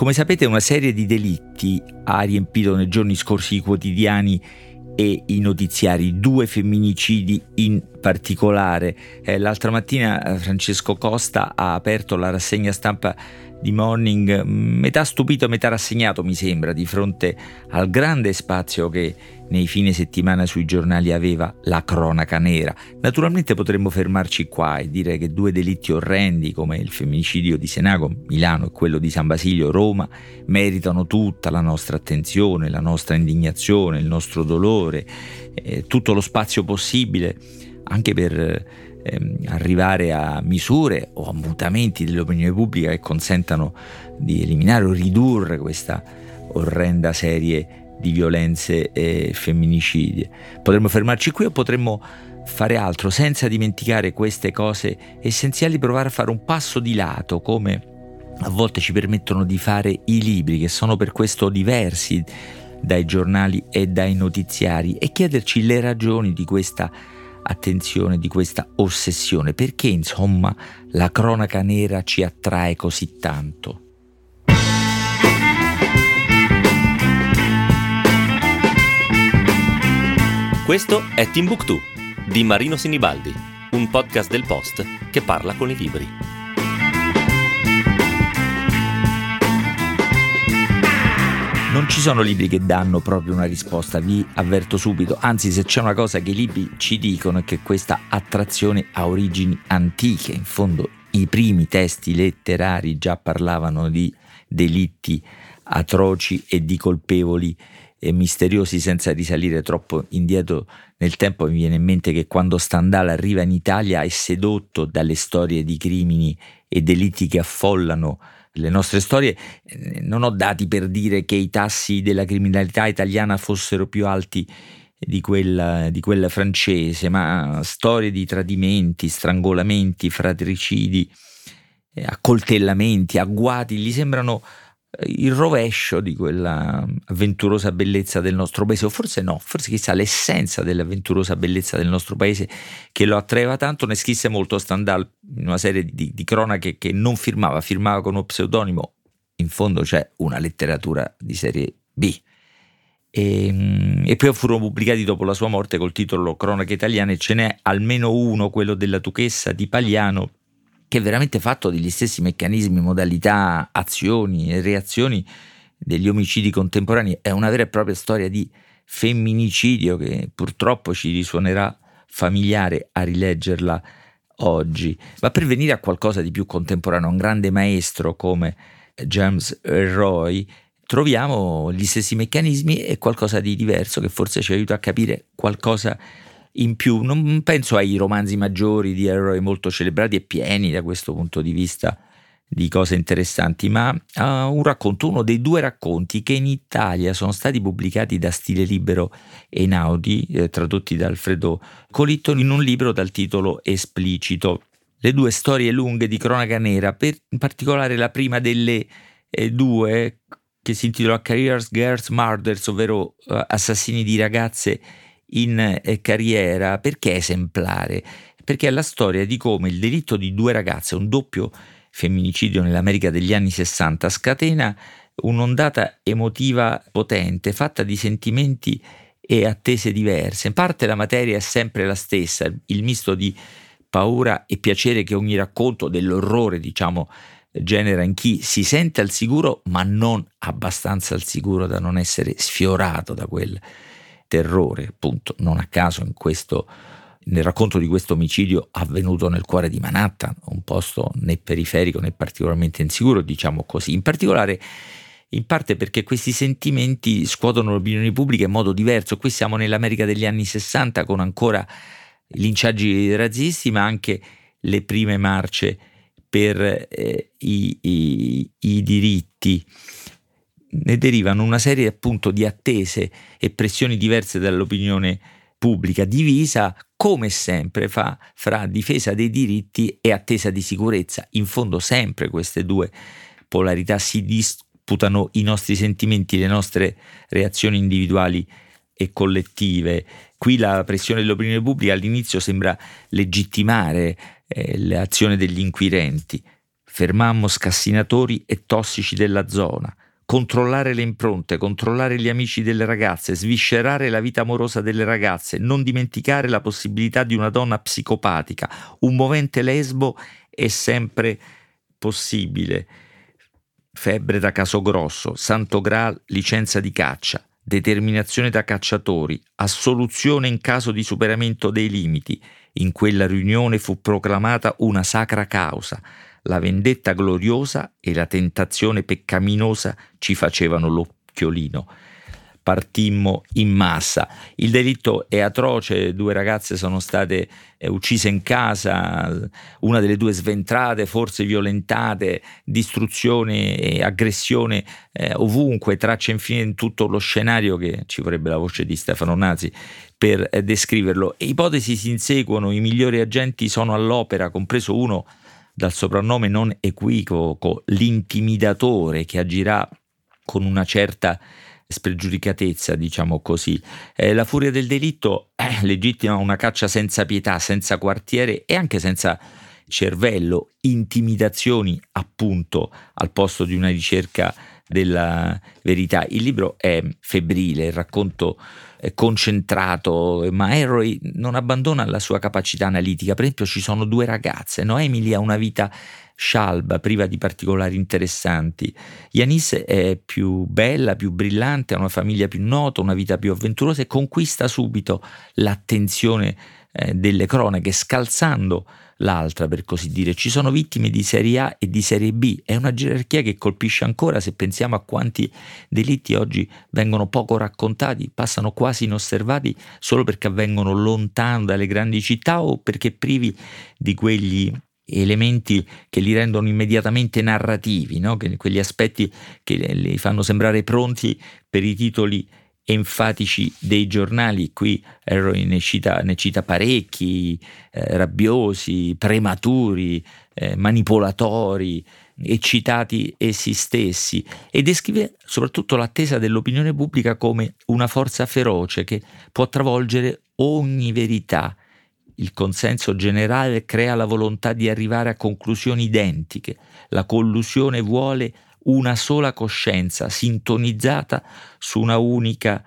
Come sapete una serie di delitti ha riempito nei giorni scorsi i quotidiani e i notiziari, due femminicidi in particolare. Eh, l'altra mattina eh, Francesco Costa ha aperto la rassegna stampa di Morning, metà stupito, metà rassegnato mi sembra, di fronte al grande spazio che nei fine settimana sui giornali aveva la cronaca nera. Naturalmente potremmo fermarci qua e dire che due delitti orrendi come il femminicidio di Senago, Milano e quello di San Basilio, Roma, meritano tutta la nostra attenzione, la nostra indignazione, il nostro dolore, eh, tutto lo spazio possibile anche per ehm, arrivare a misure o a mutamenti dell'opinione pubblica che consentano di eliminare o ridurre questa orrenda serie di violenze e femminicidi. Potremmo fermarci qui o potremmo fare altro senza dimenticare queste cose essenziali, provare a fare un passo di lato come a volte ci permettono di fare i libri che sono per questo diversi dai giornali e dai notiziari e chiederci le ragioni di questa attenzione di questa ossessione? Perché insomma la cronaca nera ci attrae così tanto? Questo è Timbuktu di Marino Sinibaldi, un podcast del Post che parla con i libri. Non ci sono libri che danno proprio una risposta, vi avverto subito. Anzi, se c'è una cosa che i libri ci dicono è che questa attrazione ha origini antiche. In fondo, i primi testi letterari già parlavano di delitti atroci e di colpevoli e misteriosi senza risalire troppo indietro nel tempo. Mi viene in mente che quando Stendhal arriva in Italia è sedotto dalle storie di crimini e delitti che affollano le nostre storie, eh, non ho dati per dire che i tassi della criminalità italiana fossero più alti di quella, di quella francese, ma storie di tradimenti, strangolamenti, fratricidi, eh, accoltellamenti, agguati, gli sembrano il rovescio di quella avventurosa bellezza del nostro paese, o forse no, forse chissà l'essenza dell'avventurosa bellezza del nostro paese che lo attraeva tanto, ne scrisse molto Stendhal in una serie di, di cronache che non firmava, firmava con uno pseudonimo, in fondo c'è una letteratura di serie B. E, ehm, e, poi furono pubblicati dopo la sua morte col titolo Cronache italiane, ce n'è almeno uno, quello della Duchessa di Pagliano, che è veramente fatto degli stessi meccanismi, modalità, azioni e reazioni degli omicidi contemporanei. È una vera e propria storia di femminicidio che purtroppo ci risuonerà familiare a rileggerla oggi. Ma per venire a qualcosa di più contemporaneo, un grande maestro come James Roy, troviamo gli stessi meccanismi e qualcosa di diverso che forse ci aiuta a capire qualcosa di in più. Non penso ai romanzi maggiori di eroi molto celebrati e pieni da questo punto di vista di cose interessanti, ma a un racconto, uno dei due racconti che in Italia sono stati pubblicati da Stile Libero e Naudi, eh, tradotti da Alfredo Colitto, in un libro dal titolo Esplicito. Le due storie lunghe di cronaca nera, per, in particolare la prima delle eh, due, che si intitola Careers Girls Murders, ovvero uh, assassini di ragazze in eh, carriera perché è esemplare? Perché è la storia di come il delitto di due ragazze, un doppio femminicidio nell'America degli anni 60, scatena un'ondata emotiva potente, fatta di sentimenti e attese diverse. In parte la materia è sempre la stessa, il misto di paura e piacere che ogni racconto dell'orrore, diciamo, genera in chi si sente al sicuro, ma non abbastanza al sicuro da non essere sfiorato da quel terrore, appunto, non a caso questo, nel racconto di questo omicidio avvenuto nel cuore di Manhattan, un posto né periferico né particolarmente insicuro, diciamo così. In particolare, in parte perché questi sentimenti scuotono l'opinione pubblica in modo diverso. Qui siamo nell'America degli anni 60 con ancora linciaggi razzisti, ma anche le prime marce per eh, i, i, i diritti ne derivano una serie appunto di attese e pressioni diverse dall'opinione pubblica, divisa come sempre fa fra difesa dei diritti e attesa di sicurezza. In fondo sempre queste due polarità si disputano i nostri sentimenti, le nostre reazioni individuali e collettive. Qui la pressione dell'opinione pubblica all'inizio sembra legittimare eh, l'azione degli inquirenti, Fermammo scassinatori e tossici della zona controllare le impronte, controllare gli amici delle ragazze, sviscerare la vita amorosa delle ragazze, non dimenticare la possibilità di una donna psicopatica. Un movente lesbo è sempre possibile. Febbre da caso grosso, Santo Graal licenza di caccia, determinazione da cacciatori, assoluzione in caso di superamento dei limiti. In quella riunione fu proclamata una sacra causa la vendetta gloriosa e la tentazione peccaminosa ci facevano l'occhiolino. Partimmo in massa. Il delitto è atroce, due ragazze sono state eh, uccise in casa, una delle due sventrate, forse violentate, distruzione e aggressione eh, ovunque, tracce infine in tutto lo scenario che ci vorrebbe la voce di Stefano Nazi per eh, descriverlo. E ipotesi si inseguono, i migliori agenti sono all'opera, compreso uno dal soprannome non equivoco, l'intimidatore che agirà con una certa spregiudicatezza, diciamo così. Eh, la furia del delitto eh, legittima una caccia senza pietà, senza quartiere e anche senza cervello, intimidazioni appunto al posto di una ricerca della verità. Il libro è febbrile, il racconto è concentrato, ma Harry non abbandona la sua capacità analitica. Per esempio ci sono due ragazze, no? Emily ha una vita scialba, priva di particolari interessanti. Yanis è più bella, più brillante, ha una famiglia più nota, una vita più avventurosa e conquista subito l'attenzione eh, delle cronache, scalzando l'altra per così dire. Ci sono vittime di serie A e di serie B, è una gerarchia che colpisce ancora se pensiamo a quanti delitti oggi vengono poco raccontati, passano quasi inosservati solo perché avvengono lontano dalle grandi città o perché privi di quegli elementi che li rendono immediatamente narrativi, no? quegli aspetti che li fanno sembrare pronti per i titoli enfatici dei giornali, qui Harry ne cita, ne cita parecchi, eh, rabbiosi, prematuri, eh, manipolatori, eccitati essi stessi, e descrive soprattutto l'attesa dell'opinione pubblica come una forza feroce che può travolgere ogni verità. Il consenso generale crea la volontà di arrivare a conclusioni identiche, la collusione vuole una sola coscienza sintonizzata su una unica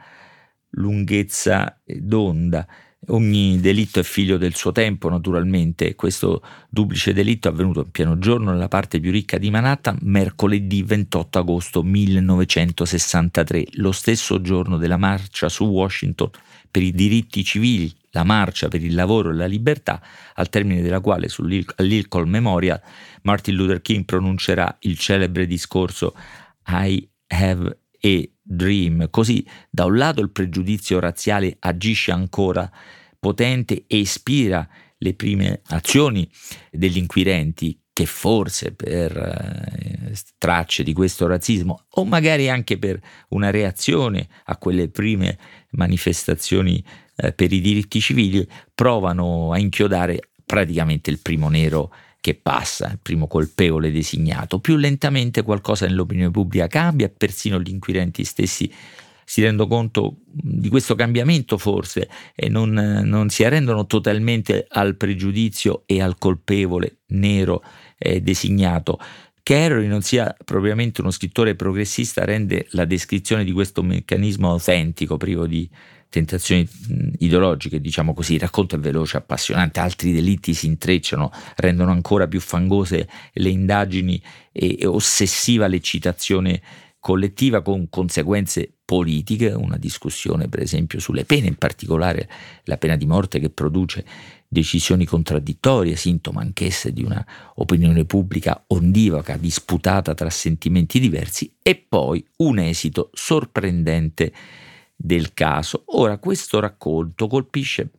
lunghezza d'onda. Ogni delitto è figlio del suo tempo, naturalmente. Questo duplice delitto è avvenuto in pieno giorno nella parte più ricca di Manhattan, mercoledì 28 agosto 1963, lo stesso giorno della marcia su Washington per i diritti civili, la marcia per il lavoro e la libertà, al termine della quale all'Ilcol Memorial Martin Luther King pronuncerà il celebre discorso I have a dream. Così da un lato il pregiudizio razziale agisce ancora potente e ispira le prime azioni degli inquirenti che forse per eh, tracce di questo razzismo o magari anche per una reazione a quelle prime manifestazioni eh, per i diritti civili provano a inchiodare praticamente il primo nero che passa, il primo colpevole designato. Più lentamente qualcosa nell'opinione pubblica cambia, persino gli inquirenti stessi si rendono conto di questo cambiamento forse e non, non si arrendono totalmente al pregiudizio e al colpevole nero eh, designato. Che Harry non sia propriamente uno scrittore progressista rende la descrizione di questo meccanismo autentico, privo di tentazioni ideologiche, diciamo così, il racconto è veloce, appassionante, altri delitti si intrecciano, rendono ancora più fangose le indagini e, e ossessiva l'eccitazione collettiva con conseguenze politiche, una discussione per esempio sulle pene, in particolare la pena di morte che produce decisioni contraddittorie, sintomo anch'esse di una opinione pubblica ondivaca, disputata tra sentimenti diversi, e poi un esito sorprendente del caso. Ora, questo racconto colpisce,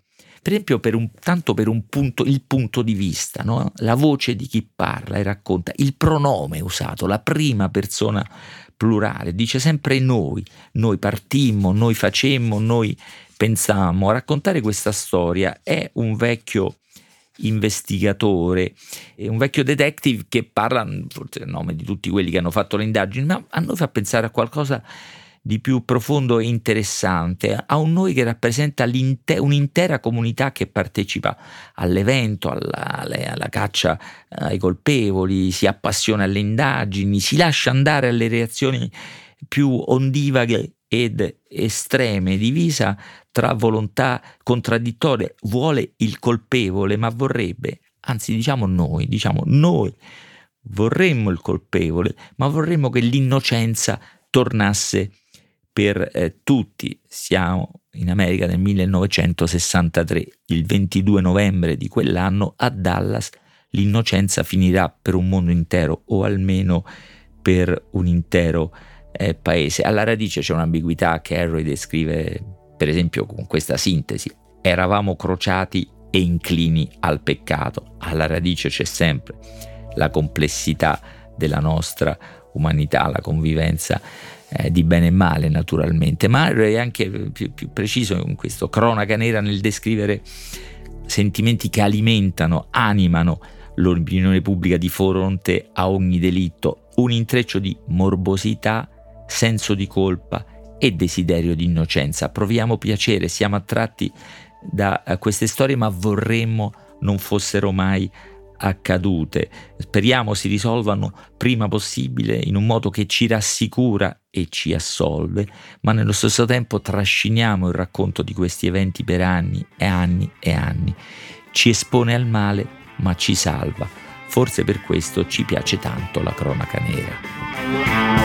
per esempio, per un, tanto per un punto, il punto di vista, no? la voce di chi parla e racconta, il pronome usato, la prima persona plurale, dice sempre noi, noi partimmo, noi facemmo, noi pensammo. Raccontare questa storia è un vecchio investigatore, un vecchio detective che parla, forse a nome di tutti quelli che hanno fatto le indagini, ma a noi fa pensare a qualcosa di più profondo e interessante, a un noi che rappresenta un'intera comunità che partecipa all'evento, alla, alla, alla caccia ai colpevoli, si appassiona alle indagini, si lascia andare alle reazioni più ondivaghe ed estreme, divisa tra volontà contraddittorie, vuole il colpevole, ma vorrebbe, anzi diciamo noi, diciamo noi vorremmo il colpevole, ma vorremmo che l'innocenza tornasse per eh, tutti. Siamo in America nel 1963, il 22 novembre di quell'anno a Dallas l'innocenza finirà per un mondo intero o almeno per un intero eh, paese. Alla radice c'è un'ambiguità che Harry descrive per esempio con questa sintesi. Eravamo crociati e inclini al peccato. Alla radice c'è sempre la complessità della nostra umanità, la convivenza eh, di bene e male naturalmente, ma è anche più, più preciso in questo cronaca nera nel descrivere sentimenti che alimentano, animano l'opinione pubblica di fronte a ogni delitto, un intreccio di morbosità, senso di colpa e desiderio di innocenza. Proviamo piacere, siamo attratti da queste storie, ma vorremmo non fossero mai accadute. Speriamo si risolvano prima possibile in un modo che ci rassicura e ci assolve, ma nello stesso tempo trasciniamo il racconto di questi eventi per anni e anni e anni. Ci espone al male, ma ci salva. Forse per questo ci piace tanto la cronaca nera.